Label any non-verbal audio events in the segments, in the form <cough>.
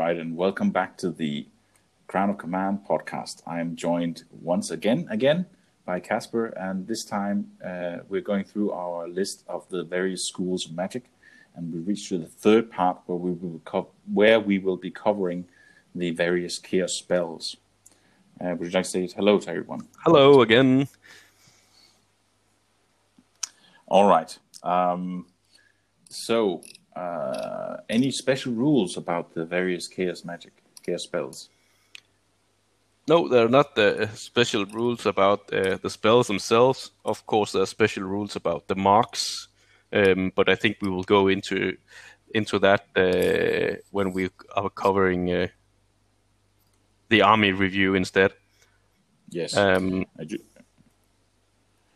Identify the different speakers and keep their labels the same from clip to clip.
Speaker 1: right, and welcome back to the Crown of Command podcast. I am joined once again, again by Casper, and this time uh, we're going through our list of the various schools of magic, and we reached to the third part where we will co- where we will be covering the various chaos spells. Uh, would you like to say hello to everyone?
Speaker 2: Hello again.
Speaker 1: All right. Um, so, uh, any special rules about the various chaos magic, chaos spells?
Speaker 2: No, there are not the special rules about uh, the spells themselves. Of course, there are special rules about the marks, um, but I think we will go into into that uh, when we are covering uh, the army review instead.
Speaker 1: Yes.
Speaker 2: Um,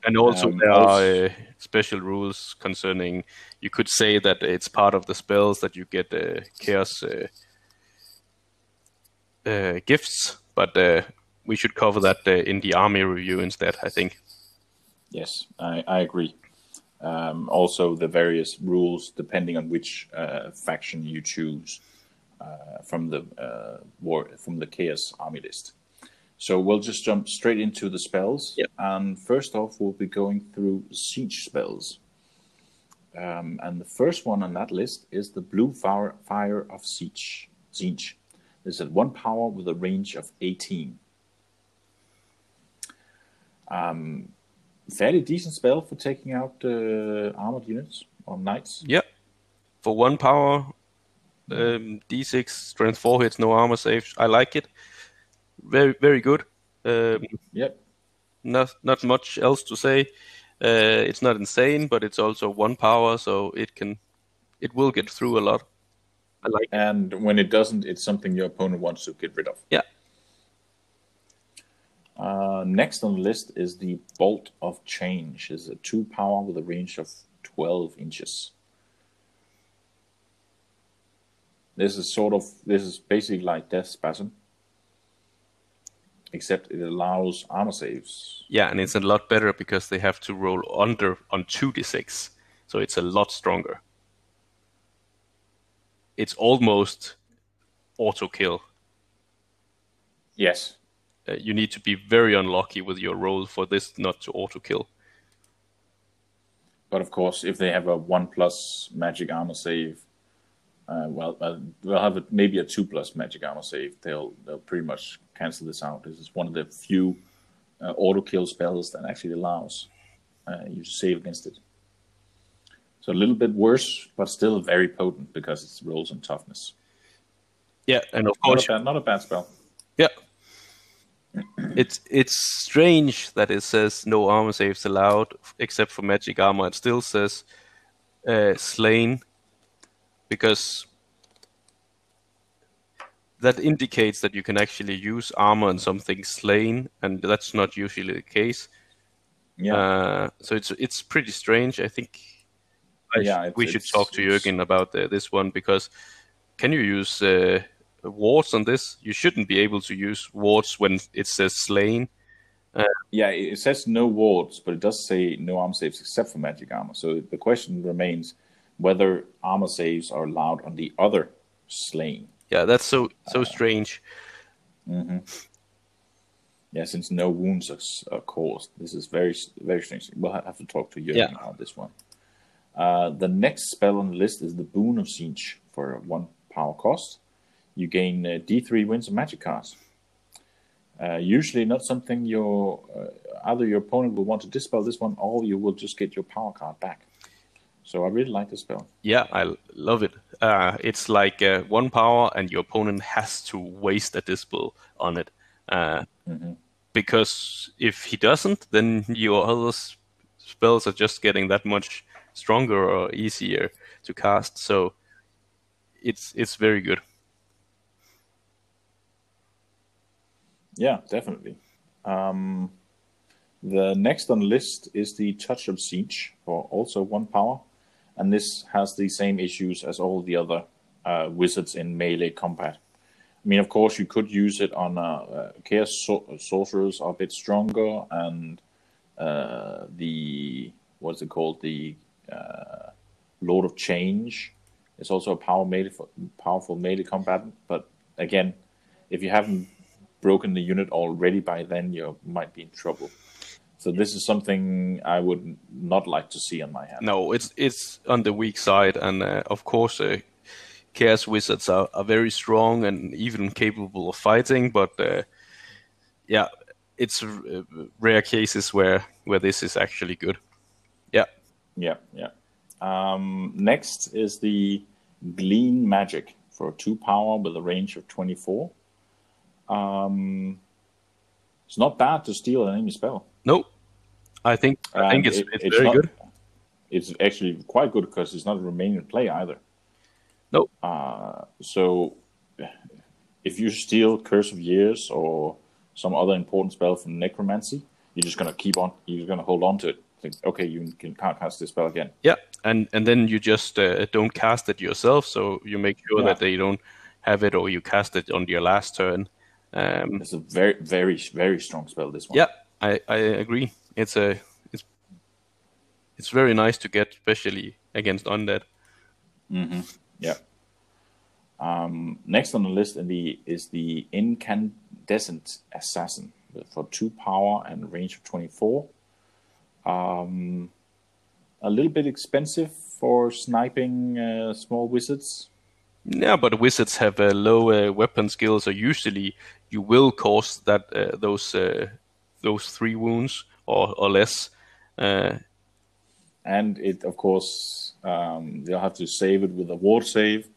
Speaker 2: and also
Speaker 1: Um,
Speaker 2: there
Speaker 1: also-
Speaker 2: are uh, special rules concerning. You could say that it's part of the spells that you get uh, chaos uh, uh, gifts, but uh, we should cover that uh, in the army review instead. I think.
Speaker 1: Yes, I, I agree. Um, also, the various rules depending on which faction you choose from the war from the chaos army list. So we'll just jump straight into the spells.
Speaker 2: Yep.
Speaker 1: And first off, we'll be going through Tzeentch spells. Um, and the first one on that list is the Blue Fire, Fire of Tzeentch. Tzeentch. This is at one power with a range of 18. Um, fairly decent spell for taking out uh, armored units or knights.
Speaker 2: Yeah. For one power, um, D6 strength four hits, no armor saves. I like it. Very very good. Um,
Speaker 1: Yep.
Speaker 2: not not much else to say. Uh, it's not insane, but it's also one power, so it can it will get through a lot. I like it.
Speaker 1: And when it doesn't, it's something your opponent wants to get rid of.
Speaker 2: Yeah.
Speaker 1: Uh, next on the list is the Bolt of Change. It's a two power with a range of 12 inches. This is sort of this is basically like Death Spasm, except it allows armor saves.
Speaker 2: Yeah, and it's a lot better because they have to roll under on two d6, so it's a lot stronger. It's almost auto kill.
Speaker 1: Yes,
Speaker 2: Uh, you need to be very unlucky with your roll for this not to auto kill.
Speaker 1: but of course, if they have a one plus magic armor save, uh, well, uh, they'll have a, maybe a two plus magic armor save. They'll they'll pretty much cancel this out. This is one of the few uh, auto kill spells that actually allows uh, you to save against it. So a little bit worse, but still very potent because it rolls on toughness.
Speaker 2: Yeah, and of
Speaker 1: Not
Speaker 2: course,
Speaker 1: a bad, not a bad spell.
Speaker 2: yeah. <clears throat> It's it's strange that it says no armor saves allowed except for magic armor. It still says uh, slain because that indicates that you can actually use armor on something slain, and that's not usually the case.
Speaker 1: Yeah,
Speaker 2: Uh, so it's it's pretty strange. I think I
Speaker 1: Yeah,
Speaker 2: we should talk to Jürgen about uh, this one because can you use uh, wards on this? You shouldn't be able to use wards when it says slain.
Speaker 1: yeah. It it says no wards, but it does say no armor saves except for magic armor. So the question remains whether armor saves are allowed on the other slain.
Speaker 2: Yeah, that's so so
Speaker 1: Uh,
Speaker 2: strange.
Speaker 1: Yeah, since no wounds are, are caused, this is very very strange. We'll have to talk to Jürgen
Speaker 2: Yeah.
Speaker 1: on this one. Uh, the next spell on the list is the Boon of Tzeentch for one power cost. You gain uh, D3 winds of magic cards. Uh, usually, not something your uh, either your opponent will want to dispel this one, or you will just get your power card back. So I really like this spell.
Speaker 2: Yeah, I love it. Uh, it's like uh, one power, and your opponent has to waste a dispel on it. Uh, Because if he doesn't, then your other spells are just getting that much stronger or easier to cast. So it's it's very good.
Speaker 1: Yeah, definitely. Um, the next on the list is the Touch of Tzeentch for also one power, and this has the same issues as all the other uh, wizards in melee combat. I mean, of course, you could use it on uh, uh, Chaos sor- Sorcerers are a bit stronger, and uh, the what's it called? The Lord of Change is also a power melee, powerful melee combatant, but again, if you haven't broken the unit already by then, you might be in trouble. So this is something I would not like to see on my hand.
Speaker 2: No, it's it's on the weak side, and uh, of course, uh, Chaos Wizards are, are very strong and even capable of fighting. But uh, yeah, it's uh, rare cases where where this is actually good. Yeah.
Speaker 1: Yeah, yeah. Um, next is the Glean Magic for two power with a range of twenty four. Um, it's not bad to steal an enemy spell.
Speaker 2: No, I think I think it's,
Speaker 1: it-
Speaker 2: it's,
Speaker 1: it's
Speaker 2: very
Speaker 1: not-
Speaker 2: good.
Speaker 1: It's actually quite good because it's not remaining in play either.
Speaker 2: No,
Speaker 1: Uh, so if you steal Curse of Years or some other important spell from Necromancy, you're just gonna keep on. You're gonna hold on to it. Think, okay, you can can't cast this spell again.
Speaker 2: yeah, and and then you just uh, don't cast it yourself, so you make sure
Speaker 1: Yeah.
Speaker 2: that they don't have it, or you cast it on your last turn. Um,
Speaker 1: It's a very, very, very strong spell. This one.
Speaker 2: Yeah, I, I agree. It's a it's it's very nice to get, especially against undead.
Speaker 1: Yeah. Um, next on the list in the is the incandescent assassin for two power and range of twenty four. Um, a little bit expensive for sniping uh, small wizards.
Speaker 2: Yeah, but wizards have uh, low uh, weapon skills, so usually you will cause that uh, those uh, those three wounds or or less. Uh,
Speaker 1: and it of course um, they'll have to save it with a ward save.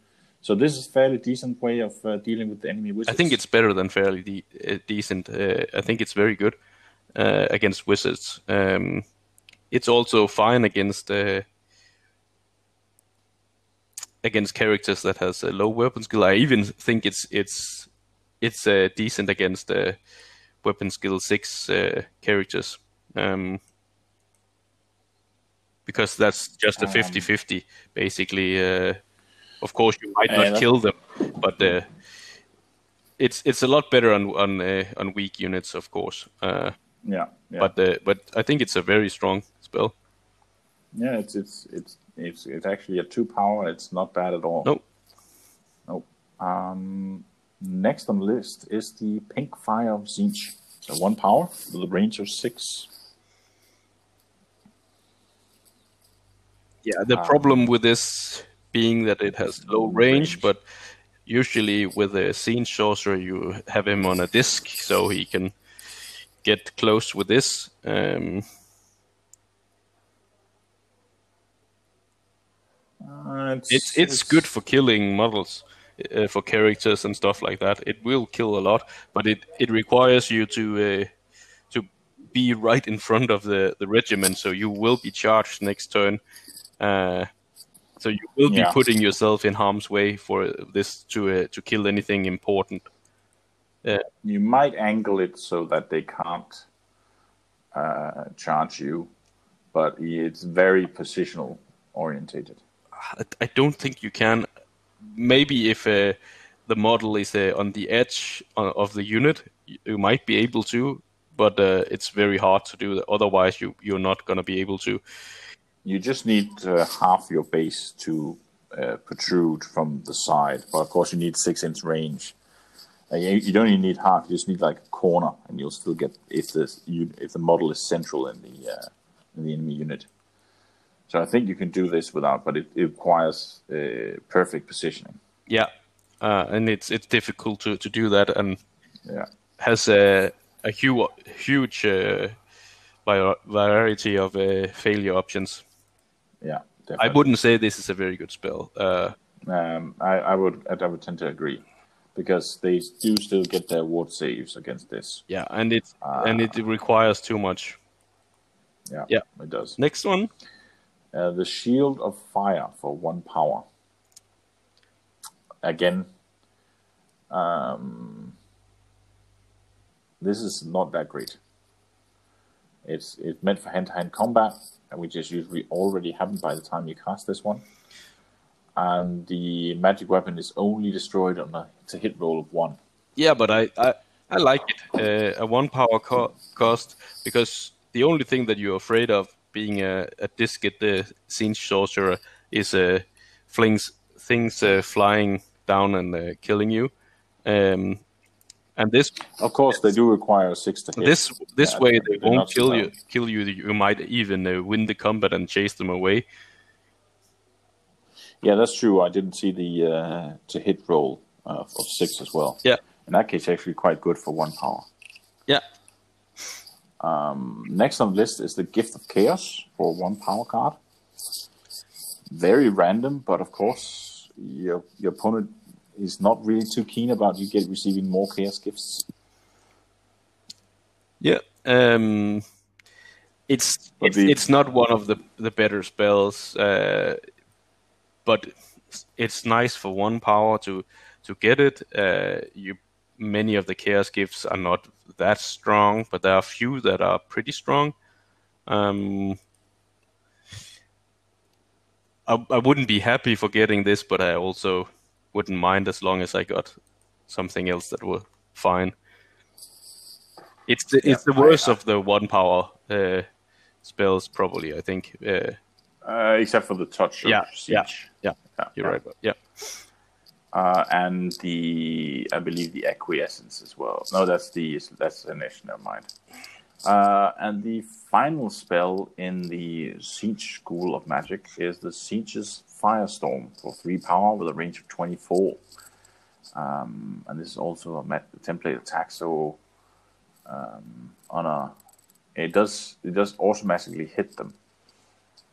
Speaker 1: So this is a fairly decent way of uh, dealing with the enemy wizards.
Speaker 2: I think it's better than fairly de- uh, decent. Uh, I think it's very good uh, against wizards. Um, it's also fine against uh, against characters that has a low weapon skill. I even think it's it's it's uh, decent against uh, weapon skill six uh, characters. Um, because that's just a 50-50 basically uh, of course you might not kill them but uh, it's it's a lot better on on uh, on weak units of course uh,
Speaker 1: yeah, yeah.
Speaker 2: but uh, but I think it's a very strong spell
Speaker 1: yeah, it's it's it's it's it's actually a two power. It's not bad at all.
Speaker 2: no
Speaker 1: Nope. Um, next on the list is the Pink Fire of Tzeentch. So one power with a range of six.
Speaker 2: Yeah the problem with this being that it has low range,
Speaker 1: range.
Speaker 2: but usually with a scene sorcerer you have him on a disc so he can get close with this um,
Speaker 1: Uh,
Speaker 2: It's it's good for killing models, uh, for characters and stuff like that. It will kill a lot, but it, it requires you to uh, to be right in front of the, the regiment, so you will be charged next turn. Uh, so you will be
Speaker 1: Yeah.
Speaker 2: putting yourself in harm's way for this to uh, to kill anything important.
Speaker 1: You might angle it so that they can't uh, charge you, but it's very positional orientated.
Speaker 2: I- I don't think you can. Maybe if uh, the model is uh, on the edge of the unit, you might be able to, but uh, it's very hard to do. Otherwise, you you're not going to be able to.
Speaker 1: You just need uh, half your base to uh, protrude from the side, but of course you need six inch range. Uh, you, you don't even need half; you just need like a corner, and you'll still get if the if the model is central in the uh, in the enemy unit. So I think you can do this without, but it, it requires uh, perfect positioning.
Speaker 2: Yeah, uh, and it's it's difficult to, to do that, and
Speaker 1: Yeah,
Speaker 2: has a a huge huge uh, variety of uh, failure options.
Speaker 1: Yeah,
Speaker 2: I wouldn't say this is a very good spell. Uh,
Speaker 1: Um, I, I would I would tend to agree because they do still get their ward saves against this.
Speaker 2: yeah, and it and it requires too much.
Speaker 1: Yeah,
Speaker 2: Yeah.
Speaker 1: it does.
Speaker 2: Next one.
Speaker 1: Uh, the Shield of Fire for one power. Again, um, this is not that great. It's it's meant for hand-to-hand combat, which is usually already happened by the time you cast this one. And the magic weapon is only destroyed on a, it's a hit roll of one.
Speaker 2: Yeah, but I I, I like it. Uh, a one power co- cost because the only thing that you're afraid of being a, a disc at the scene sorcerer is uh, flings things uh, flying down and uh, killing you. Um, and this,
Speaker 1: of course, they do require six to hit.
Speaker 2: This this
Speaker 1: Yeah,
Speaker 2: way they, won't kill you. Kill you. You might even uh, win the combat and chase them away.
Speaker 1: Yeah, that's true. I didn't see the uh, to hit roll uh, of six as well.
Speaker 2: Yeah.
Speaker 1: In that case, actually quite good for one power.
Speaker 2: Yeah.
Speaker 1: Next on the list is the Gift of Chaos for one power card. Very random, but of course, your your opponent is not really too keen about you get receiving more chaos gifts.
Speaker 2: Yeah. Um, it's it's,
Speaker 1: the-
Speaker 2: it's not one of the the better spells, uh, but it's nice for one power to to get it. Uh, you many of the chaos gifts are not that strong, but there are a few that are pretty strong. Um, I, I wouldn't be happy for getting this, but I also wouldn't mind as long as I got something else that were fine. It's the, it's the worst
Speaker 1: I-
Speaker 2: of the one power uh, spells, probably. I think. Uh,
Speaker 1: Uh, except for the touch of
Speaker 2: yeah, yeah,
Speaker 1: Tzeentch.
Speaker 2: yeah.
Speaker 1: Yeah,
Speaker 2: You're
Speaker 1: yeah.
Speaker 2: right. Yeah,
Speaker 1: Uh, and the I believe the acquiescence as well. No, that's the that's Anish. Never mind. Uh, and the final spell in the Tzeentch School of Magic is the Tzeentch's Firestorm for three power with a range of twenty four. Um, and this is also a template attack, so um, on a it does it does automatically hit them.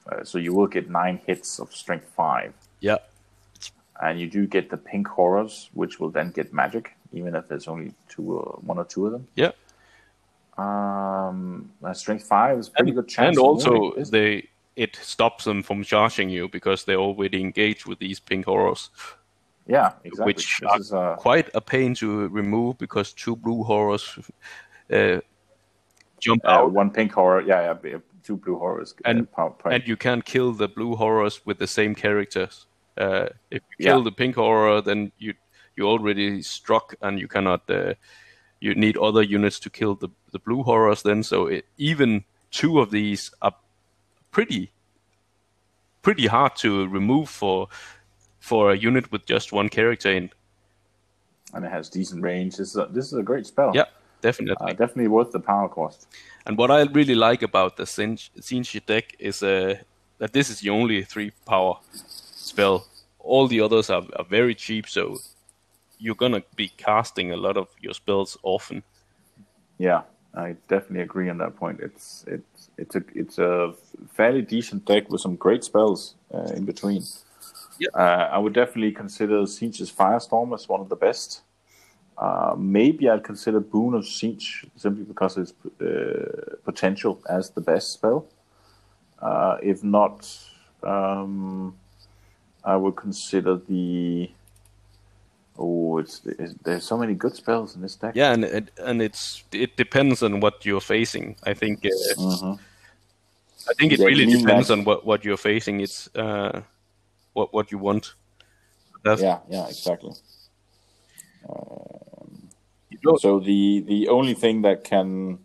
Speaker 1: Uh, so you will get nine hits of strength five
Speaker 2: yeah,
Speaker 1: and you do get the pink horrors, which will then get magic, even if there's only two, uh, one or two of them.
Speaker 2: yeah.
Speaker 1: Um, strength five is pretty good chance.
Speaker 2: And also,
Speaker 1: isn't
Speaker 2: they it stops them from charging you because they're already engaged with these pink horrors,
Speaker 1: yeah, exactly.
Speaker 2: which
Speaker 1: this
Speaker 2: are
Speaker 1: is uh,
Speaker 2: quite a pain to remove because two blue horrors uh, jump
Speaker 1: uh,
Speaker 2: out.
Speaker 1: one pink horror. Yeah, yeah, two blue horrors. uh,
Speaker 2: And- and you can't kill the blue horrors with the same characters. Uh, if you
Speaker 1: Yeah.
Speaker 2: kill the pink horror, then you you already struck, and you cannot. Uh, you need other units to kill the the blue horrors. Then, so it, even two of these are pretty pretty hard to remove for for a unit with just one character in.
Speaker 1: and it has decent range. This is a, this is a great spell.
Speaker 2: Yeah, definitely.
Speaker 1: uh, definitely worth the power cost.
Speaker 2: And what I really like about the Sinchi deck is uh, that this is the only three power spell. All the others are, are very cheap, so you're gonna be casting a lot of your spells often.
Speaker 1: Yeah, I definitely agree on that point. It's it's it's a it's a fairly decent deck with some great spells uh, in between.
Speaker 2: Yeah.
Speaker 1: Uh, I would definitely consider Tzeentch's Firestorm as one of the best. Uh, maybe I'd consider Boon of Tzeentch simply because of its uh, potential as the best spell. Uh, if not, um, I would consider the. Oh, it's, it's there's so many good spells in this deck.
Speaker 2: Yeah, and it, and it's it depends on what you're facing. I think uh,
Speaker 1: Mhm.
Speaker 2: I think it
Speaker 1: Yeah,
Speaker 2: really depends on what, what you're facing. It's uh, what what you want. That's,
Speaker 1: Yeah, yeah, exactly.
Speaker 2: you don't-
Speaker 1: So the the only thing that can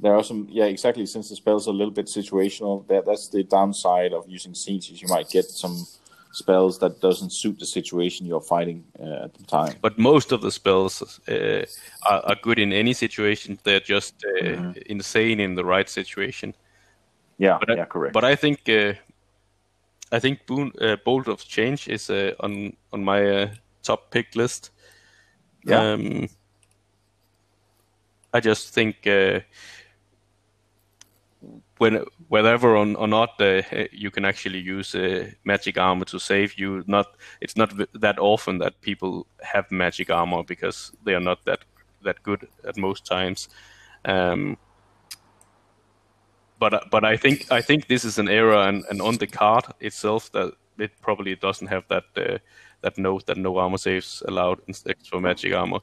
Speaker 1: there are some yeah exactly since the spells are a little bit situational that that's the downside of using sieges you might get some spells that doesn't suit the situation you're fighting uh, at the time.
Speaker 2: but most of the spells uh, are, are good in any situation. They're just uh,
Speaker 1: Mm-hmm.
Speaker 2: insane in the right situation.
Speaker 1: Yeah,
Speaker 2: But I,
Speaker 1: yeah, correct.
Speaker 2: But I think uh, I think Boon, uh, Bolt of Change is uh, on on my uh, top pick list.
Speaker 1: Yeah.
Speaker 2: Um, I just think uh, when whether or, or not uh, you can actually use uh, magic armor to save you. Not it's not that often that people have magic armor because they are not that that good at most times. Um, but but I think I think this is an error, and, and on the card itself that it probably doesn't have that uh, that note that no armor saves allowed instead for magic armor.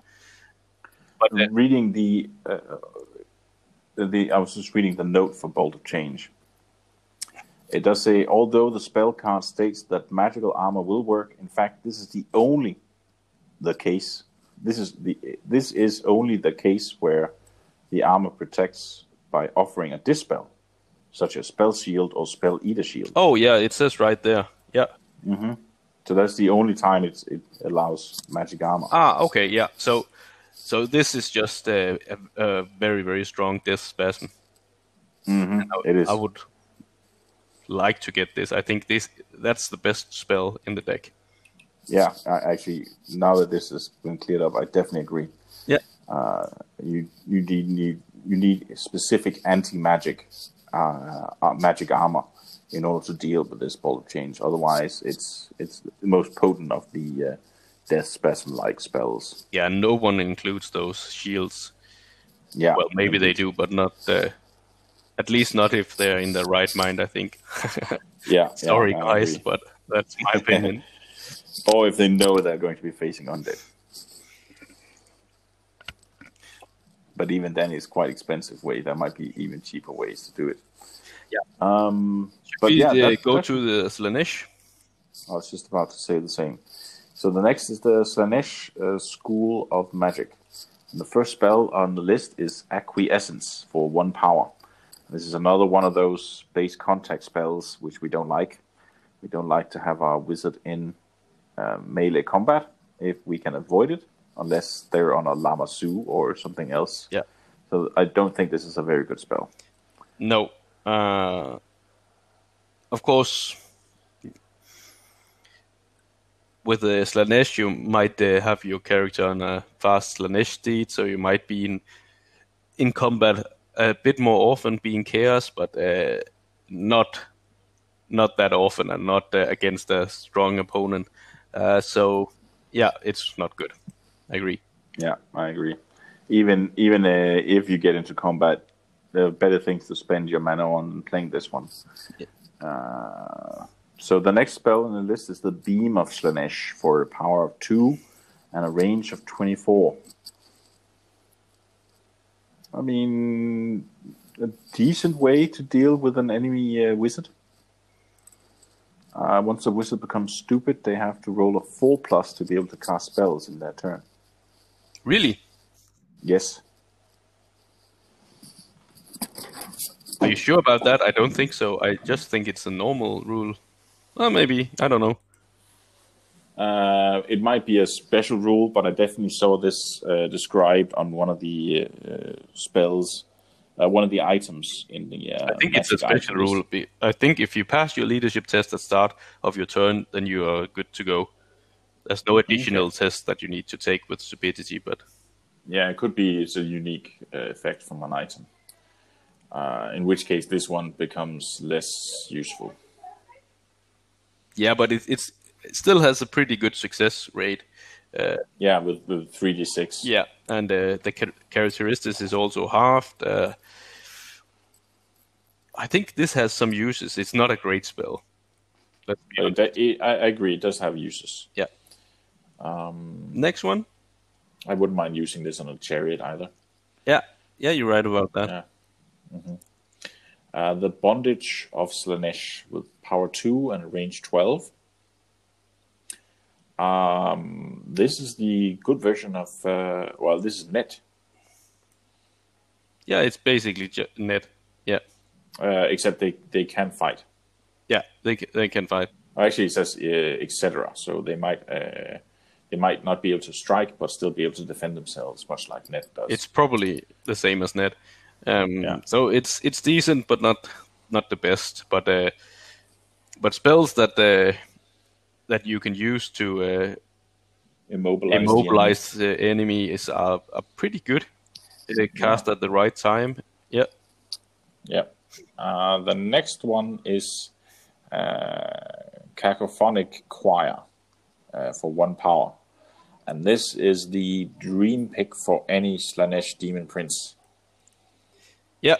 Speaker 2: But uh,
Speaker 1: reading the uh, the I was just reading the note for Bolt of Change. It does say, although the spell card states that magical armor will work, in fact, this is the only the case. This is the this is only the case where the armor protects by offering a dispel, such as spell shield or spell eater shield.
Speaker 2: oh yeah, it says right there. Yeah,
Speaker 1: So that's the only time it's, it allows magic armor.
Speaker 2: Ah, okay, yeah. So, so this is just a, a, a very very strong death spasm.
Speaker 1: Mm-hmm.
Speaker 2: I,
Speaker 1: It is.
Speaker 2: I would like to get this. I think this that's the best spell in the deck.
Speaker 1: Yeah, I, actually, now that this has been cleared up, I definitely agree.
Speaker 2: Yeah.
Speaker 1: Uh, you you need, need you need specific anti magic uh, uh, magic armor in order to deal with this Bolt of Change. Otherwise, it's it's the most potent of the uh, death spasm like spells.
Speaker 2: Yeah, no one includes those shields.
Speaker 1: Yeah.
Speaker 2: Well, maybe they do, but not. Uh, at least not if they're in the right mind. I think. <laughs>
Speaker 1: Yeah.
Speaker 2: Sorry,
Speaker 1: yeah, I
Speaker 2: guys,
Speaker 1: agree.
Speaker 2: but that's my opinion. <laughs>
Speaker 1: Or if they know they're going to be facing undead. But even then, it's quite expensive way. There might be even cheaper ways to do it.
Speaker 2: Yeah.
Speaker 1: Um. But
Speaker 2: we
Speaker 1: yeah,
Speaker 2: uh, go
Speaker 1: that-
Speaker 2: to the Slaanesh?
Speaker 1: I was just about to say the same. So the next is the Slaanesh uh, School of Magic. And the first spell on the list is Acquiescence for one power. This is another one of those base contact spells which we don't like. We don't like to have our wizard in uh, melee combat if we can avoid it, unless they're on a Lammasu or something else.
Speaker 2: Yeah.
Speaker 1: So I don't think this is a very good spell.
Speaker 2: No. Uh, of course, with the Slaanesh, you might uh, have your character on a fast Slaanesh deed, so you might be in in combat a bit more often, being chaos, but uh, not not that often, and not uh, against a strong opponent. Uh, so, yeah, it's not good. I agree.
Speaker 1: Yeah, I agree. Even even uh, if you get into combat, there are better things to spend your mana on than playing this one. Uh, so the next spell on the list is the Beam of Slaanesh for a power of two and a range of twenty-four. I mean, a decent way to deal with an enemy uh, wizard. Uh, once a wizard becomes stupid, they have to roll a four plus to be able to cast spells in their turn.
Speaker 2: Really?
Speaker 1: Yes.
Speaker 2: Are you sure about that? I don't think so. I just think it's a normal rule. Well, maybe. I don't know.
Speaker 1: Uh, it might be a special rule, but I definitely saw this uh, described on one of the uh, spells, uh, one of the items in the. Uh,
Speaker 2: I think it's a special
Speaker 1: items.
Speaker 2: rule. I think if you pass your leadership test at start of your turn, then you are good to go. There's no additional test that you need to take with stupidity, but
Speaker 1: Yeah, it could be it's a unique uh, effect from an item. Uh, in which case, this one becomes less useful.
Speaker 2: Yeah, but it, it's it still has a pretty good success rate.
Speaker 1: Yeah, with with three d six.
Speaker 2: Yeah, and uh, the char- characteristics is also halved. Uh, I think this has some uses. It's not a great spell. Let's be.
Speaker 1: I, I agree. It does have uses.
Speaker 2: Yeah. Next one.
Speaker 1: I wouldn't mind using this on a chariot either.
Speaker 2: Yeah, yeah, you're right about that.
Speaker 1: Yeah. Uh, the Bondage of Slaanesh with power 2 and range 12. Um, this is the good version of, uh, well, this is net,
Speaker 2: Yeah, it's basically ju- net. Yeah,
Speaker 1: uh, except they, they can fight.
Speaker 2: yeah, they they can fight.
Speaker 1: Actually, it says uh, etc. So they might uh, they might not be able to strike, but still be able to defend themselves, much like net does.
Speaker 2: It's probably the same as net. Um,
Speaker 1: Yeah.
Speaker 2: So it's it's decent, but not not the best. But uh, but spells that uh, that you can use to uh,
Speaker 1: immobilize. the
Speaker 2: immobilize the enemy is are, are pretty good. They cast at the right time. Yeah.
Speaker 1: Yeah. Uh, the next one is uh, Cacophonic Choir uh, for one power. And this is the dream pick for any Slaanesh Demon Prince.
Speaker 2: yeah.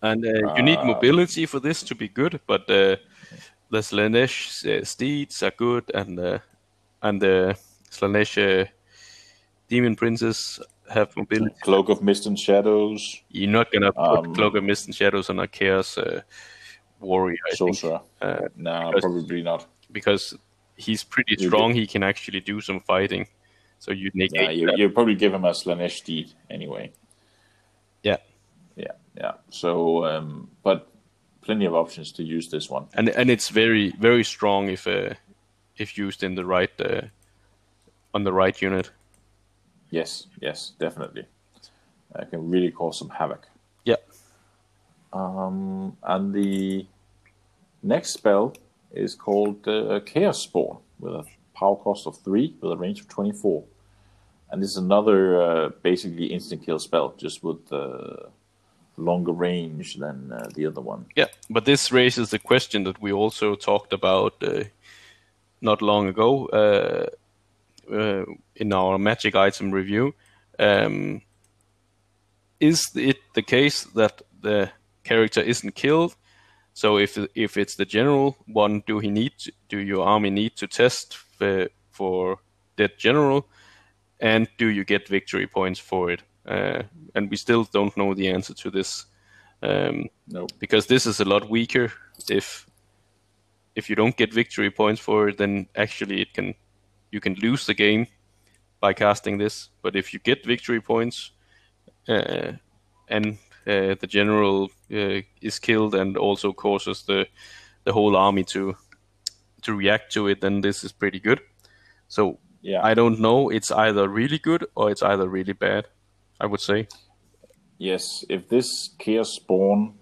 Speaker 2: And uh, you need mobility for this to be good, but uh, the Slaanesh uh, steeds are good, and uh, and the Slaanesh uh, demon princes have mobility.
Speaker 1: Cloak of Mist and Shadows,
Speaker 2: You're not gonna put
Speaker 1: Um,
Speaker 2: Cloak of Mist and Shadows on a Chaos uh, warrior, I think,
Speaker 1: Sorcerer.
Speaker 2: uh,
Speaker 1: no,
Speaker 2: because-
Speaker 1: probably not.
Speaker 2: because he's pretty strong. He can actually do some fighting. So you negate
Speaker 1: Yeah, you, you probably give him a Slaanesh Steed anyway.
Speaker 2: Yeah,
Speaker 1: Yeah, yeah. So, um, but plenty of options to use this one.
Speaker 2: and and it's very very strong if uh, if used in the right uh, on the right unit.
Speaker 1: Yes, yes, definitely. It can really cause some havoc.
Speaker 2: Yeah.
Speaker 1: Um, and the next spell is called uh, Chaos Spawn with a power cost of three with a range of 24. And this is another uh, basically instant kill spell, just with uh, longer range than uh, the other one.
Speaker 2: Yeah, but this raises the question that we also talked about uh, not long ago uh, uh, in our magic item review. Um, is it the case that the character isn't killed? So if if it's the general one, do he need to, do your army need to test for, for dead general, and do you get victory points for it? Uh, and we still don't know the answer to this. Um,
Speaker 1: no,
Speaker 2: because this is a lot weaker. If if you don't get victory points for it, then actually it can you can lose the game by casting this. But if you get victory points, uh, and uh, the general uh, is killed and also causes the the whole army to to react to it, then this is pretty good. So
Speaker 1: yeah,
Speaker 2: I don't know. It's either really good or it's either really bad. I would say.
Speaker 1: Yes, if this chaos spawn,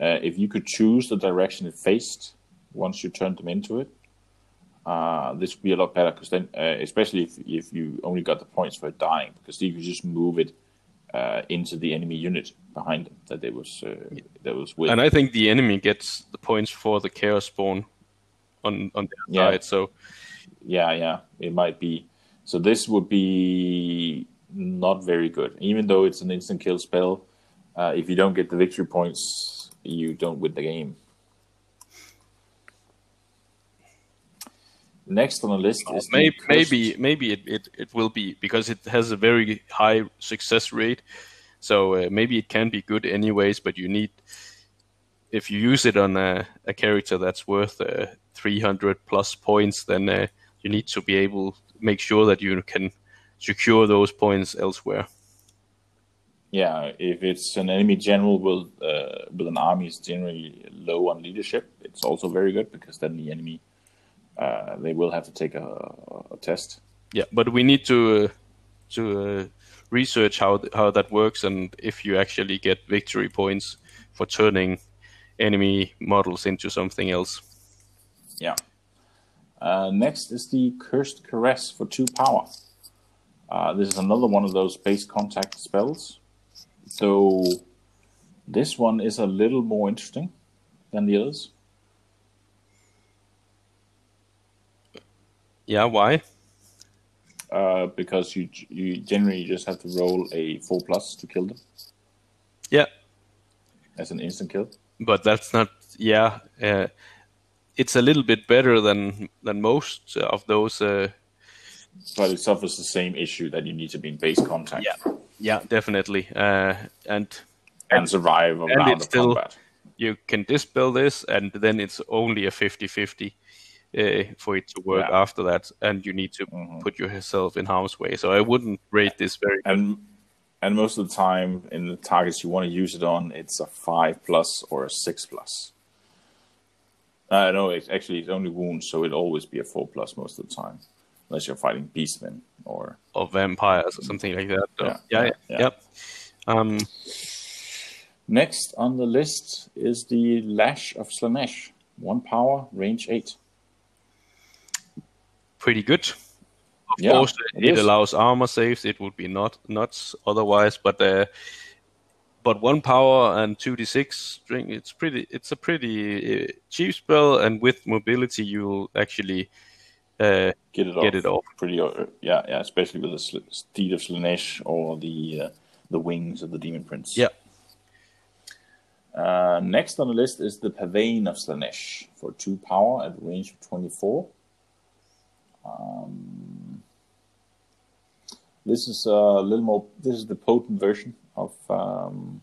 Speaker 1: uh, if you could choose the direction it faced once you turned them into it, uh, this would be a lot better. Because then, uh, especially if if you only got the points for dying, because you could just move it uh, into the enemy unit behind them that they was uh, that was with.
Speaker 2: And I think the enemy gets the points for the chaos spawn on on their
Speaker 1: Yeah.
Speaker 2: side. So
Speaker 1: yeah, yeah, it might be. So this would be not very good, even though it's an instant kill spell. Uh, if you don't get the victory points, you don't win the game. Next on the list is the
Speaker 2: maybe maybe maybe it, it, it will be because it has a very high success rate. So uh, maybe it can be good anyways, but you need if you use it on a, a character that's worth uh, 300 plus points, then uh, you need to be able to make sure that you can secure those points elsewhere.
Speaker 1: Yeah, if it's an enemy general with uh, with an army is generally low on leadership, it's also very good because then the enemy uh, they will have to take a, a test.
Speaker 2: Yeah, but we need to uh, to uh, research how th- how that works and if you actually get victory points for turning enemy models into something else.
Speaker 1: Yeah. Uh, next is the Cursed Caress for two power. Uh, this is another one of those base contact spells. So this one is a little more interesting than the others.
Speaker 2: Yeah, why?
Speaker 1: Uh, because you you generally just have to roll a four plus to kill them
Speaker 2: Yeah,
Speaker 1: as an instant kill.
Speaker 2: but that's not. Yeah, uh, it's a little bit better than than most of those.
Speaker 1: But it suffers the same issue that you need to be in base contact
Speaker 2: yeah, yeah, definitely. Uh, and
Speaker 1: and survive a
Speaker 2: and
Speaker 1: round
Speaker 2: it's
Speaker 1: of
Speaker 2: still-
Speaker 1: combat.
Speaker 2: you can dispel this, and then it's only a 50-50 uh, for it to work
Speaker 1: Yeah.
Speaker 2: after that, and you need to put yourself in harm's way. So I wouldn't rate this very.
Speaker 1: and and most of the time in the targets you want to use it on, it's a five plus or a six plus. Uh, no, it's actually it's only wounds, so it'll always be a four plus most of the time, unless you're fighting beastmen or
Speaker 2: of vampires or something like that. So,
Speaker 1: Yeah,
Speaker 2: yeah,
Speaker 1: yeah,
Speaker 2: yeah, yep. Um,
Speaker 1: Next on the list is the Lash of Slaanesh. One power, range eight.
Speaker 2: pretty good. Of
Speaker 1: Yeah,
Speaker 2: course,
Speaker 1: it
Speaker 2: it, allows armor saves. It would be not nuts otherwise, but uh, but one power and two d six string. It's pretty. It's a pretty uh, cheap spell, and with mobility, you'll actually uh,
Speaker 1: Get it off.
Speaker 2: Get it off.
Speaker 1: Pretty, uh, yeah, yeah. Especially with the Steed of Slaanesh or the uh, the wings of the Demon Prince.
Speaker 2: yeah.
Speaker 1: Uh, next on the list is the Pavane of Slaanesh for two power at range of 24. Um, this is a little more. This is the potent version of um,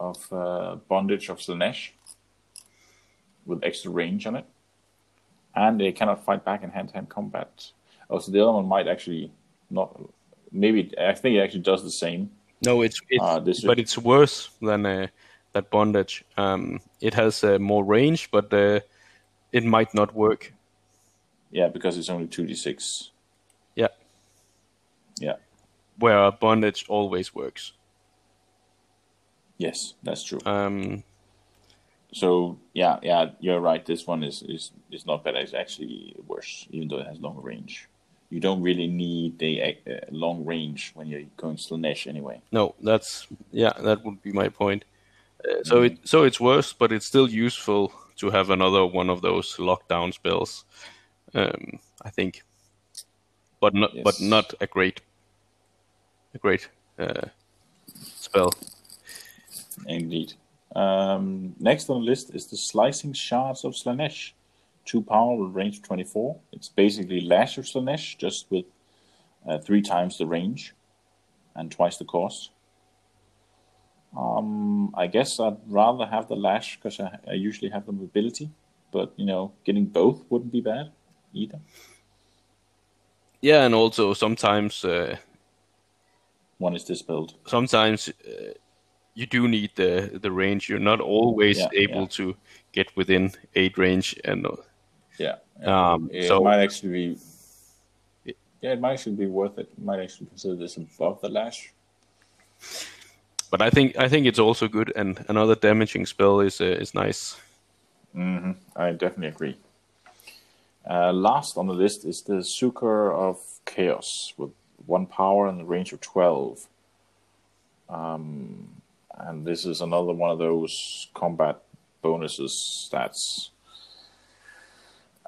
Speaker 1: of uh, Bondage of Slaanesh with extra range on it, and they cannot fight back in hand-to-hand combat. Oh, so the other one might actually not. Maybe I think it actually does the same.
Speaker 2: No, it's, it's
Speaker 1: Uh, this is-
Speaker 2: but it's worse than uh, that bondage. Um, it has uh, more range, but uh, it might not work.
Speaker 1: Yeah, because it's only two d six.
Speaker 2: Yeah.
Speaker 1: Yeah.
Speaker 2: Where bondage always works.
Speaker 1: Yes, that's true.
Speaker 2: Um,
Speaker 1: so yeah, yeah, you're right. This one is is is not better. It's actually worse, even though it has long range. You don't really need the uh, long range when you're going Slaanesh anyway.
Speaker 2: no, that's yeah, that would be my point. Uh, so it so it's worse, but it's still useful to have another one of those lockdown spells. Um, I think, but not but not a great a great uh, spell.
Speaker 1: Indeed. Um, next on the list is the Slicing Shards of Slaanesh. Two power with range 24. It's basically Lash of Slaanesh, just with uh, three times the range and twice the cost. Um, I guess I'd rather have the Lash because I, I usually have the mobility, but you know, getting both wouldn't be bad either.
Speaker 2: Yeah, and also sometimes uh,
Speaker 1: One is dispelled.
Speaker 2: sometimes uh, you do need the the range. You're not always
Speaker 1: Yeah,
Speaker 2: able
Speaker 1: yeah.
Speaker 2: to get within eight range, and uh,
Speaker 1: Yeah.
Speaker 2: um,
Speaker 1: It
Speaker 2: so
Speaker 1: might actually be. Yeah, it might actually be worth it. You might actually consider this above the Lash.
Speaker 2: but I think I think it's also good, and another damaging spell is uh, is nice.
Speaker 1: hmm I definitely agree. Uh, last on the list is the Succour of Chaos with one power and a range of 12. Um, and this is another one of those combat bonuses stats.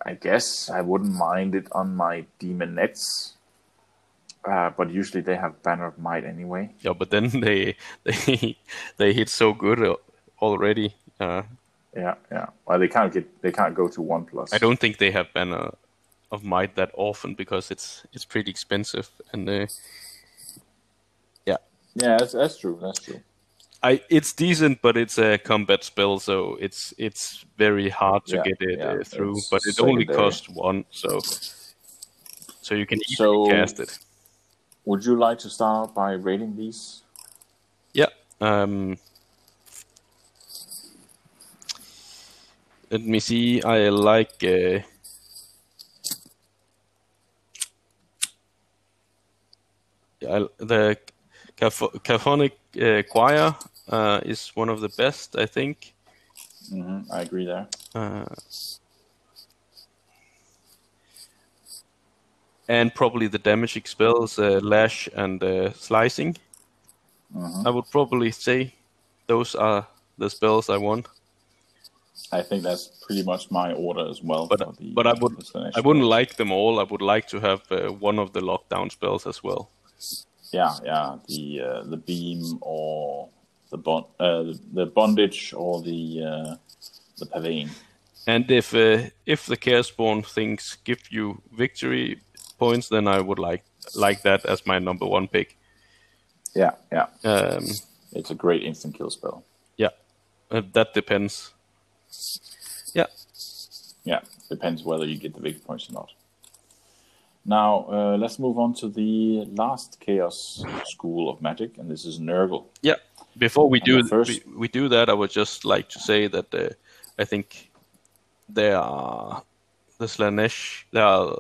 Speaker 1: I guess I wouldn't mind it on my daemonettes. Uh, but usually they have Banner of Might anyway.
Speaker 2: Yeah, but then <laughs> they they they hit so good already. Uh,
Speaker 1: Yeah, yeah. Well, they can't get they can't go to one plus.
Speaker 2: I don't think they have banner of might that often because it's it's pretty expensive and uh, yeah,
Speaker 1: Yeah, that's, that's true. That's true.
Speaker 2: I it's decent, but it's a combat spell, so it's it's very hard to
Speaker 1: Yeah,
Speaker 2: get it
Speaker 1: yeah,
Speaker 2: uh, through. But it only costs one, so so you can easily
Speaker 1: So-
Speaker 2: cast it.
Speaker 1: Would you like to start by rating these?
Speaker 2: Yeah. Um, let me see. I like. Uh, I- the Caph- Caphonic uh, Choir uh, is one of the best, I think.
Speaker 1: hmm I agree there.
Speaker 2: Uh, and probably the damaging spells, uh, Lash and uh, Slicing.
Speaker 1: Mhm.
Speaker 2: I would probably say those are the spells I want.
Speaker 1: I think that's pretty much my order as well.
Speaker 2: But
Speaker 1: the,
Speaker 2: but I would I wouldn't like them all. I would like to have uh, one of the lockdown spells as well.
Speaker 1: Yeah, yeah. The uh, the beam or the bond, uh, the, bondage or the uh, the pavane.
Speaker 2: And if uh, if the Carespawn things give you victory points, then I would like like that as my number one pick.
Speaker 1: Yeah, yeah.
Speaker 2: Um,
Speaker 1: It's a great instant kill spell.
Speaker 2: yeah, uh, that depends. Yeah,
Speaker 1: Yeah, depends whether you get the victory points or not. Now uh, let's move on to the last chaos school of magic, and this is Nurgle.
Speaker 2: yeah. Before we do we, we do that, I would just like to say that uh, I think there are the Slaanesh there are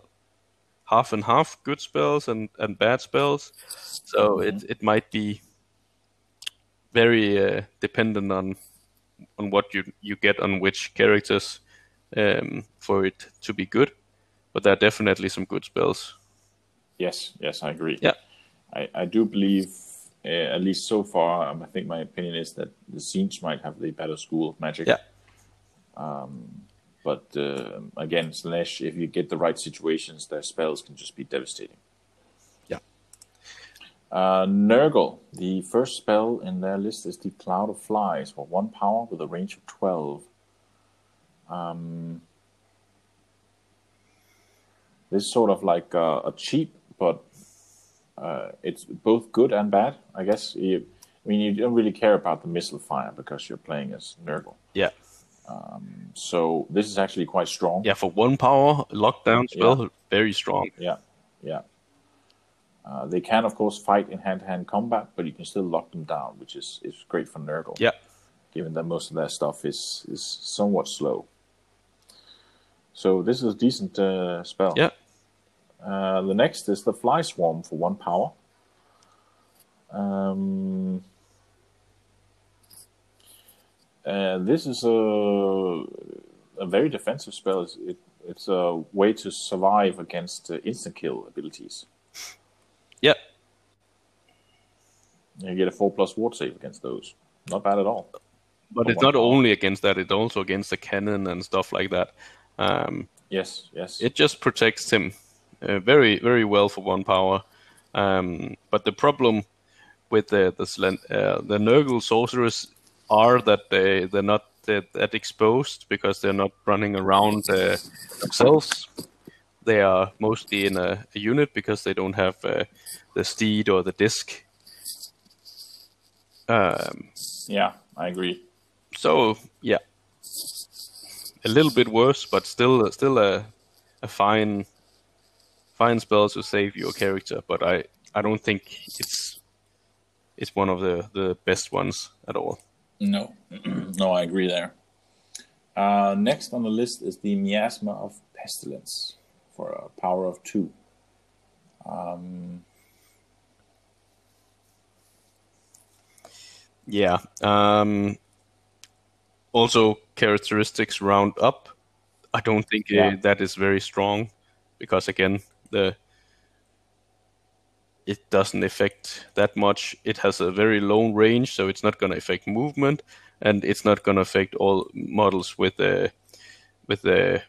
Speaker 2: half and half good spells and, and bad spells, so it it might be very uh, dependent on on what you you get on which characters um, for it to be good. But there are definitely some good spells.
Speaker 1: Yes, yes, I agree.
Speaker 2: Yeah.
Speaker 1: I, I do believe, at least so far, um, I think my opinion is that the Tzeentch might have the better school of magic.
Speaker 2: Yeah.
Speaker 1: But uh, again, Slash, if you get the right situations, their spells can just be devastating.
Speaker 2: Yeah.
Speaker 1: Uh, Nurgle, the first spell in their list is the Cloud of Flies for one power with a range of 12. Um, this is sort of like a, a cheap, but uh, it's both good and bad, I guess. You, I mean, you don't really care about the missile fire because you're playing as Nurgle.
Speaker 2: Yeah,
Speaker 1: So this is actually quite strong.
Speaker 2: yeah. For one power lockdown spell, very strong.
Speaker 1: Yeah, yeah. Uh, they can, of course, fight in hand-to-hand combat, but you can still lock them down, which is, is great for Nurgle.
Speaker 2: Yeah,
Speaker 1: given that most of their stuff is is somewhat slow. So this is a decent uh, spell.
Speaker 2: Yeah.
Speaker 1: Uh, the next is the Fly Swarm for one power. Um, uh, this is a a very defensive spell. It's, it, it's a way to survive against uh, instant kill abilities.
Speaker 2: Yeah.
Speaker 1: You get a four plus ward save against those. Not bad at all.
Speaker 2: But it's not
Speaker 1: power.
Speaker 2: only against that; it's also against the cannon and stuff like that. Um,
Speaker 1: Yes, yes.
Speaker 2: it just protects him uh, very very well for one power. Um, but the problem with the the, Slen- uh, the Nurgle sorcerers are that they they're not that, that exposed because they're not running around uh, themselves. They are mostly in a, a unit because they don't have uh, the steed or the disc. Um,
Speaker 1: yeah, I agree.
Speaker 2: so yeah, a little bit worse, but still still a a fine fine spells to save your character. But I I don't think it's it's one of the the best ones at all.
Speaker 1: No, <clears throat> no, I agree there. Uh, next on the list is the Miasma of Pestilence for a power of two. Um,
Speaker 2: Yeah. Um, also, characteristics round up. I don't think uh,
Speaker 1: Yeah.
Speaker 2: that is very strong because again the it doesn't affect that much. It has a very low range, so it's not going to affect movement, and it's not going to affect all models with a with a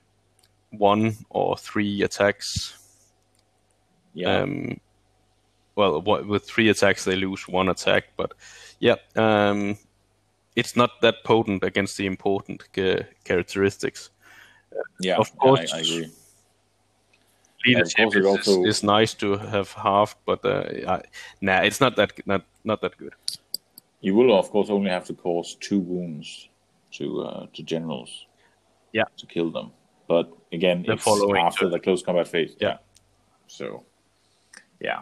Speaker 2: one or three attacks.
Speaker 1: yeah,
Speaker 2: Um, well, what, with three attacks they lose one attack, but yeah, um, it's not that potent against the important ca- characteristics.
Speaker 1: yeah,
Speaker 2: of course.
Speaker 1: I, I agree.
Speaker 2: Leadership
Speaker 1: course it
Speaker 2: is,
Speaker 1: also-
Speaker 2: is nice to have half, but uh, I, nah, it's not that not not that good.
Speaker 1: You will, of course, only have to cause two wounds to uh, to generals.
Speaker 2: Yeah.
Speaker 1: To kill them, but again,
Speaker 2: The
Speaker 1: it's
Speaker 2: following
Speaker 1: after
Speaker 2: turn.
Speaker 1: the close combat phase.
Speaker 2: Yeah.
Speaker 1: So, yeah.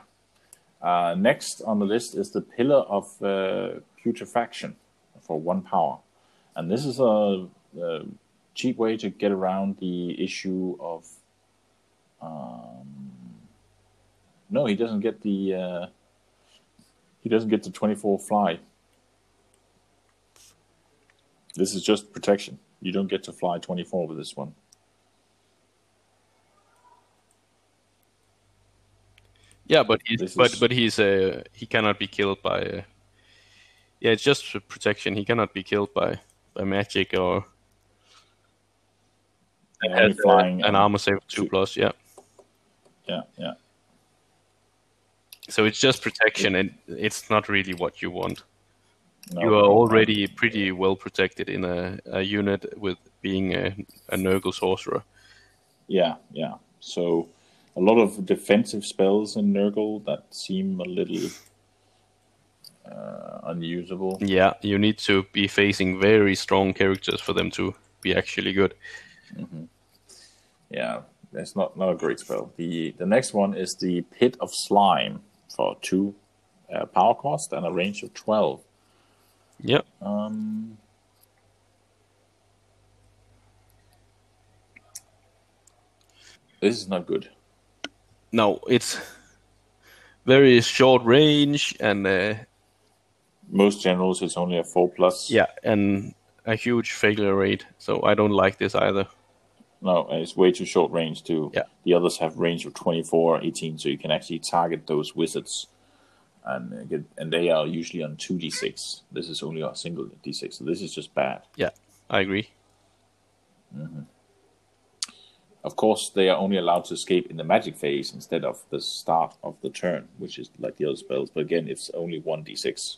Speaker 1: Uh, next on the list is the Pillar of uh, Putrefaction for one power, and this is a, a cheap way to get around the issue of. Um, no, he doesn't get the. Uh, he doesn't get the twenty-four fly. This is just protection. You don't get to fly 24 with this one.
Speaker 2: Yeah, but he's, but
Speaker 1: is-
Speaker 2: but he's uh, he cannot be killed by. Uh, yeah, it's just for protection. He cannot be killed by by magic or
Speaker 1: And
Speaker 2: uh,
Speaker 1: flying
Speaker 2: an armor save two
Speaker 1: two-
Speaker 2: plus. Yeah,
Speaker 1: Yeah, yeah.
Speaker 2: so it's just protection, and it's not really what you want.
Speaker 1: No,
Speaker 2: you are
Speaker 1: no,
Speaker 2: already pretty well protected in a, a unit with being a, a Nurgle sorcerer.
Speaker 1: Yeah, yeah. So a lot of defensive spells in Nurgle that seem a little uh, unusable.
Speaker 2: Yeah, you need to be facing very strong characters for them to be actually good.
Speaker 1: Yeah, that's not, not a great spell. The the next one is the Pit of Slime for two uh, power cost and a range of 12.
Speaker 2: Yeah,
Speaker 1: Um, this is not good.
Speaker 2: no, it's very short range and uh,
Speaker 1: Most generals, it's only a 4 plus.
Speaker 2: yeah, and a huge failure rate. So I don't like this either.
Speaker 1: No, it's way too short range too.
Speaker 2: Yeah.
Speaker 1: The others have range of 24, 18, so you can actually target those wizards. And uh, get, and they are usually on 2d6. This is only a single d6, so this is just bad.
Speaker 2: Yeah, I agree.
Speaker 1: Of course, they are only allowed to escape in the magic phase instead of the start of the turn, which is like the other spells. But again, it's only 1d6.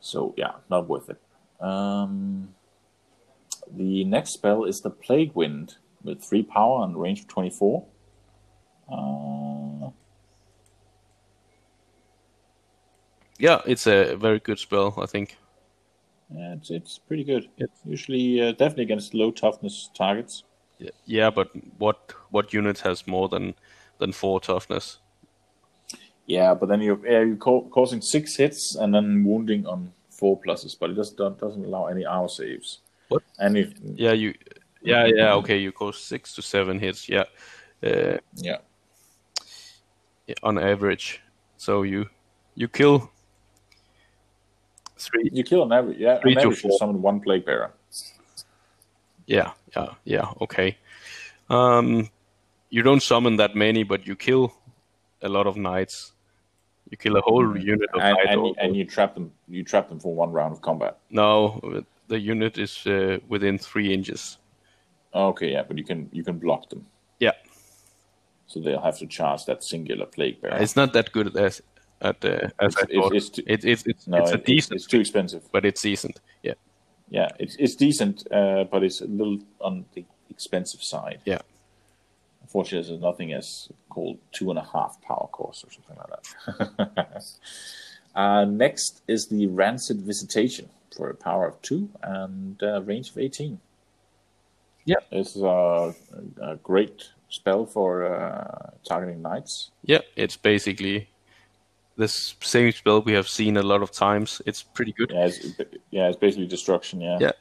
Speaker 1: So, yeah, not worth it. Um, the next spell is the Plague Wind with 3 power and range of 24. Uh,
Speaker 2: Yeah, it's a very good spell, I think.
Speaker 1: yeah, it's, it's pretty good.
Speaker 2: It's-
Speaker 1: Usually, uh, definitely against low toughness targets.
Speaker 2: Yeah, yeah, but what what unit has more than than four toughness?
Speaker 1: Yeah, but then you're, yeah, you're ca- causing 6 hits and then wounding on 4 pluses, but it just doesn't allow any armor saves.
Speaker 2: What?
Speaker 1: And if,
Speaker 2: Yeah, you yeah, yeah. Okay, you go six to seven hits. Yeah, uh,
Speaker 1: Yeah.
Speaker 2: yeah, on average. So you you kill three.
Speaker 1: You kill on average. Yeah,
Speaker 2: Three
Speaker 1: on
Speaker 2: to
Speaker 1: average, you
Speaker 2: four.
Speaker 1: summon one plague bearer.
Speaker 2: Yeah, yeah, yeah. Okay. Um, you don't summon that many, but you kill a lot of knights. You kill a whole unit of
Speaker 1: and,
Speaker 2: knights.
Speaker 1: and, and you trap them. You trap them for one round of combat.
Speaker 2: no, the unit is uh, within three inches.
Speaker 1: Okay, yeah, but you can you can block them,
Speaker 2: Yeah,
Speaker 1: so they'll have to charge that singular plague bearer.
Speaker 2: it's not that good as at uh, as
Speaker 1: It's-
Speaker 2: thought.
Speaker 1: it's too-
Speaker 2: It- it's it's,
Speaker 1: no,
Speaker 2: it's a
Speaker 1: it-
Speaker 2: decent,
Speaker 1: It's too expensive.
Speaker 2: but it's decent. Yeah,
Speaker 1: Yeah, it's it's decent, uh, but it's a little on the expensive side.
Speaker 2: yeah.
Speaker 1: Unfortunately, there's nothing as called two and a half power course or something like that. <laughs> uh, next is the Rancid Visitation for a power of two and uh, range of 18.
Speaker 2: Yeah.
Speaker 1: It's a, a great spell for uh, targeting knights.
Speaker 2: Yeah, it's basically this same spell we have seen a lot of times. It's pretty good.
Speaker 1: Yeah, it's, yeah, it's basically destruction. Yeah.
Speaker 2: Yeah.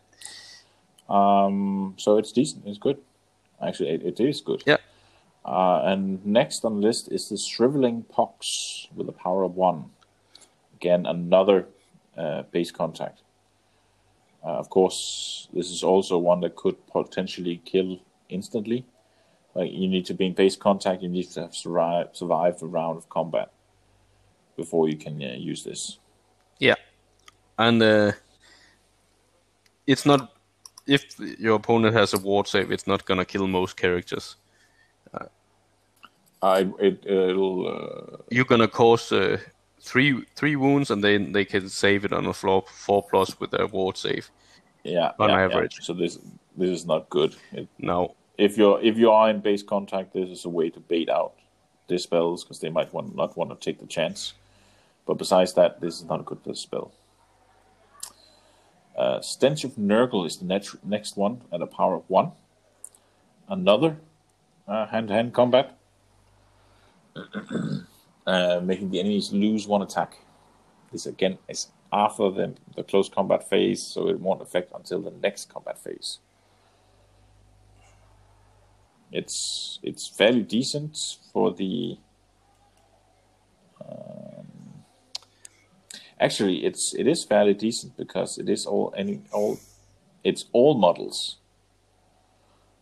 Speaker 1: Um. So it's decent. It's good. Actually, it, it is good.
Speaker 2: Yeah.
Speaker 1: Uh, and next on the list is the Shriveling Pox with a power of one. Again, another uh, base contact. Uh, of course, this is also one that could potentially kill instantly. Like you need to be in base contact. You need to have survived, survived a round of combat before you can uh, use this.
Speaker 2: Yeah, and uh, it's not if your opponent has a ward save, it's not gonna kill most characters.
Speaker 1: I it it'll uh,
Speaker 2: You're gonna cause uh, three three wounds, and then they can save it on a floor four plus with their ward save.
Speaker 1: yeah
Speaker 2: On
Speaker 1: yeah, yeah.
Speaker 2: average.
Speaker 1: So this this is not good. It,
Speaker 2: Now,
Speaker 1: if you're if you are in base contact, this is a way to bait out the spells because they might want not want to take the chance. But besides that, this is not a good spell. Uh, Stench of Nurgle is the next next one at a power of one. Another uh, hand-to-hand combat, <clears throat> uh, making the enemies lose one attack. This again is after the, the close combat phase, so it won't affect until the next combat phase. It's it's fairly decent for the. Um, actually, it's it is fairly decent because it is all any all, it's all models.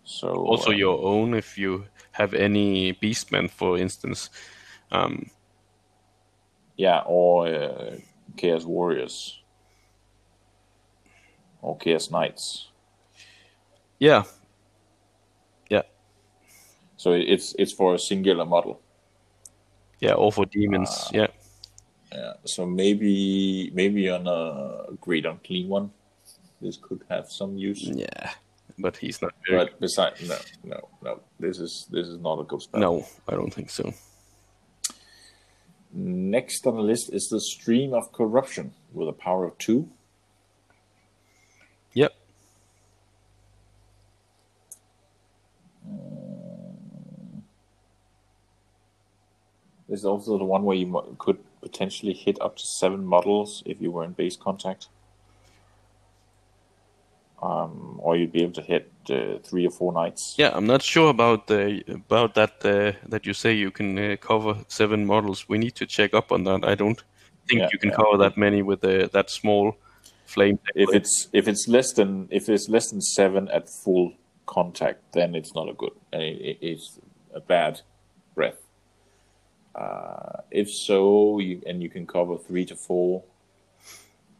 Speaker 1: So
Speaker 2: also
Speaker 1: uh,
Speaker 2: your own if you have any beastmen, for instance. Um,
Speaker 1: yeah, or uh, Chaos Warriors, or Chaos Knights.
Speaker 2: yeah, yeah,
Speaker 1: So it's it's for a singular model.
Speaker 2: yeah, or for demons.
Speaker 1: Ah.
Speaker 2: yeah,
Speaker 1: Yeah. So maybe maybe on a great unclean one, this could have some use.
Speaker 2: yeah, but he's not very.
Speaker 1: But besides, no, no, no. This is this is not a good spell.
Speaker 2: No, I don't think so.
Speaker 1: Next on the list is the Stream of Corruption with a power of two.
Speaker 2: Yep.
Speaker 1: This is also the one where you mo- could potentially hit up to seven models if you were in base contact. Um, or you'd be able to hit uh, three or four knights.
Speaker 2: Yeah, I'm not sure about the about that uh, that you say you can uh, cover seven models. We need to check up on that. I don't think
Speaker 1: Yeah,
Speaker 2: you can
Speaker 1: yeah.
Speaker 2: cover that many with uh, that small flame.
Speaker 1: If it's if it's less than if it's less than seven at full contact, then it's not a good. It, it, it's a bad breath. Uh, if so, you and you can cover three to four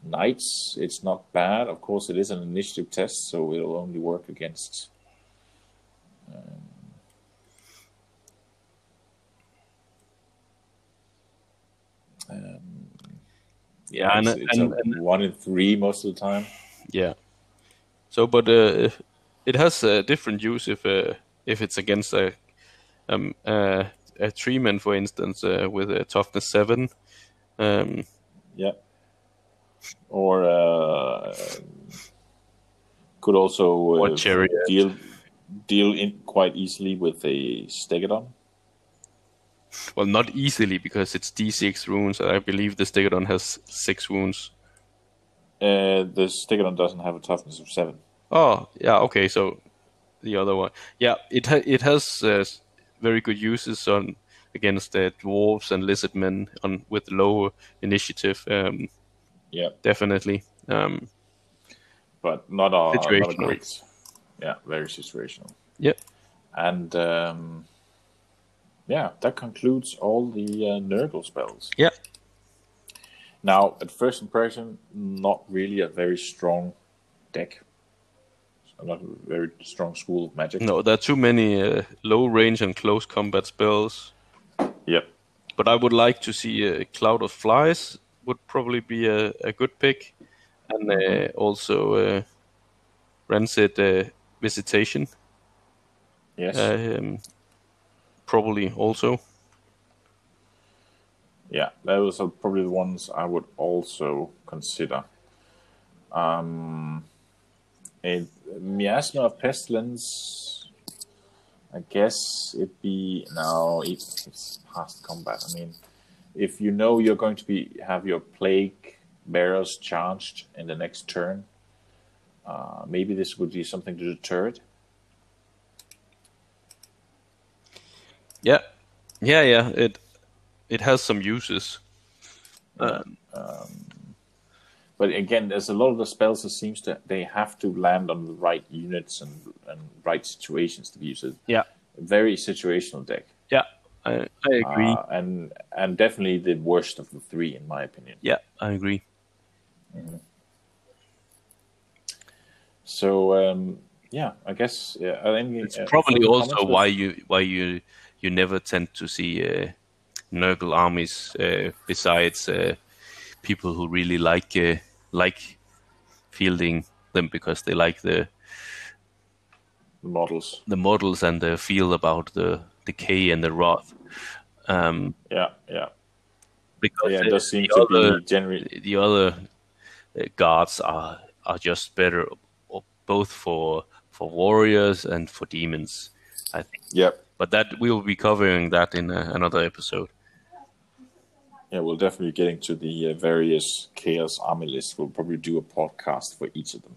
Speaker 1: knights. It's not bad. Of course, it is an initiative test, so it'll only work against. Um, um,
Speaker 2: Yeah, and-
Speaker 1: it's, it's
Speaker 2: and- and-
Speaker 1: one in three most of the time.
Speaker 2: Yeah. So, but uh, it has a different use if uh, if it's against a um uh, a man, for instance, uh, with a toughness seven. Um,
Speaker 1: Yeah. Or uh, could also uh, deal deal in quite easily with a Stegodon.
Speaker 2: well, not easily because it's D6 runes. I believe the Stegodon has six wounds.
Speaker 1: Uh, the Stegodon doesn't have a toughness of seven.
Speaker 2: Oh, yeah, okay. So the other one. Yeah, it ha- it has uh, very good uses on against the dwarves and lizardmen on with low initiative. Um,
Speaker 1: yeah,
Speaker 2: definitely. Um,
Speaker 1: but not a, not. Yeah, very situational.
Speaker 2: Yep.
Speaker 1: And um, yeah, that concludes all the uh, Nurgle spells.
Speaker 2: Yeah.
Speaker 1: Now, at first impression, not really a very strong deck. Not a very strong school of magic.
Speaker 2: No, there are too many uh, low range and close combat spells.
Speaker 1: Yep.
Speaker 2: But I would like to see a Cloud of Flies would probably be a, a good pick, and uh, also uh, Rancid uh, Visitation.
Speaker 1: Yes.
Speaker 2: Um, probably also.
Speaker 1: Yeah, those are probably the ones I would also consider. Um, a miasma of pestilence. I guess it'd be now it's past combat. I mean, if you know you're going to be have your plague bearers charged in the next turn, uh, maybe this would be something to deter it.
Speaker 2: Yeah, yeah, yeah. It it has some uses.
Speaker 1: Um, um, but again, there's a lot of the spells that seems to they have to land on the right units and and right situations to be used.
Speaker 2: Yeah,
Speaker 1: very situational deck.
Speaker 2: Yeah, I, I agree. Uh,
Speaker 1: and and definitely the worst of the three, in my opinion.
Speaker 2: Yeah, I agree.
Speaker 1: Mm-hmm. So um, yeah, I guess yeah, I think,
Speaker 2: it's uh, probably also why you why you you never tend to see uh, Nurgle armies uh, besides uh, people who really like uh, like fielding them because they like the
Speaker 1: models,
Speaker 2: the models, and the feel about the decay and the wrath. Um,
Speaker 1: yeah, yeah.
Speaker 2: Because
Speaker 1: yeah, it does seem to other, be generally
Speaker 2: the other uh, guards are are just better, both for for warriors and for demons. I think.
Speaker 1: Yep.
Speaker 2: But that we will be covering that in uh, another episode.
Speaker 1: Yeah, we'll definitely get into the uh, various chaos army lists. We'll probably do a podcast for each of them.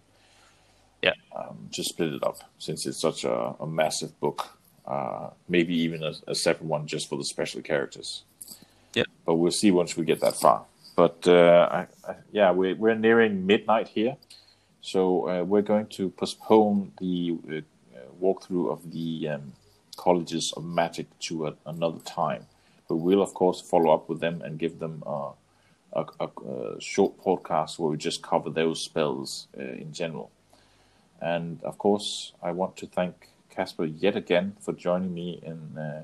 Speaker 2: Yeah.
Speaker 1: Um, just split it up since it's such a, a massive book. Uh, maybe even a, a, separate one just for the special characters.
Speaker 2: Yeah.
Speaker 1: But we'll see once we get that far. But uh, I, I, yeah, we're, we're nearing midnight here. So uh, we're going to postpone the uh, walkthrough of the um, colleges of magic to a, another time. But we'll, of course, follow up with them and give them a, a, a short podcast where we just cover those spells uh, in general. And of course, I want to thank Casper yet again for joining me in uh,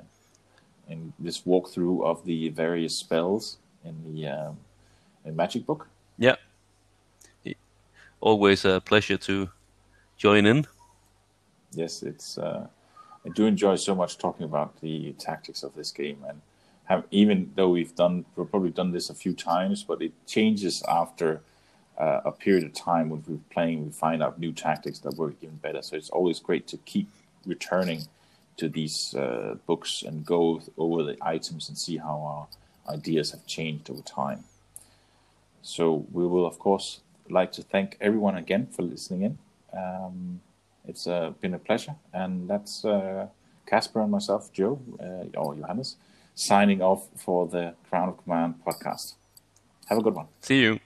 Speaker 1: in this walkthrough of the various spells in the um, in Magic Book.
Speaker 2: Yeah, always a pleasure to join in.
Speaker 1: Yes, it's. Uh, I do enjoy so much talking about the tactics of this game, and have even though we've done we've probably done this a few times, but it changes after uh, a period of time when we're playing. We find out new tactics that work even better. So it's always great to keep returning to these uh, books and go over the items and see how our ideas have changed over time. So we will, of course, like to thank everyone again for listening in. Um, it's uh, been a pleasure. And that's uh, Casper and myself, Joe, uh, or Johannes, signing off for the Crown of Command podcast. Have a good one.
Speaker 2: See you.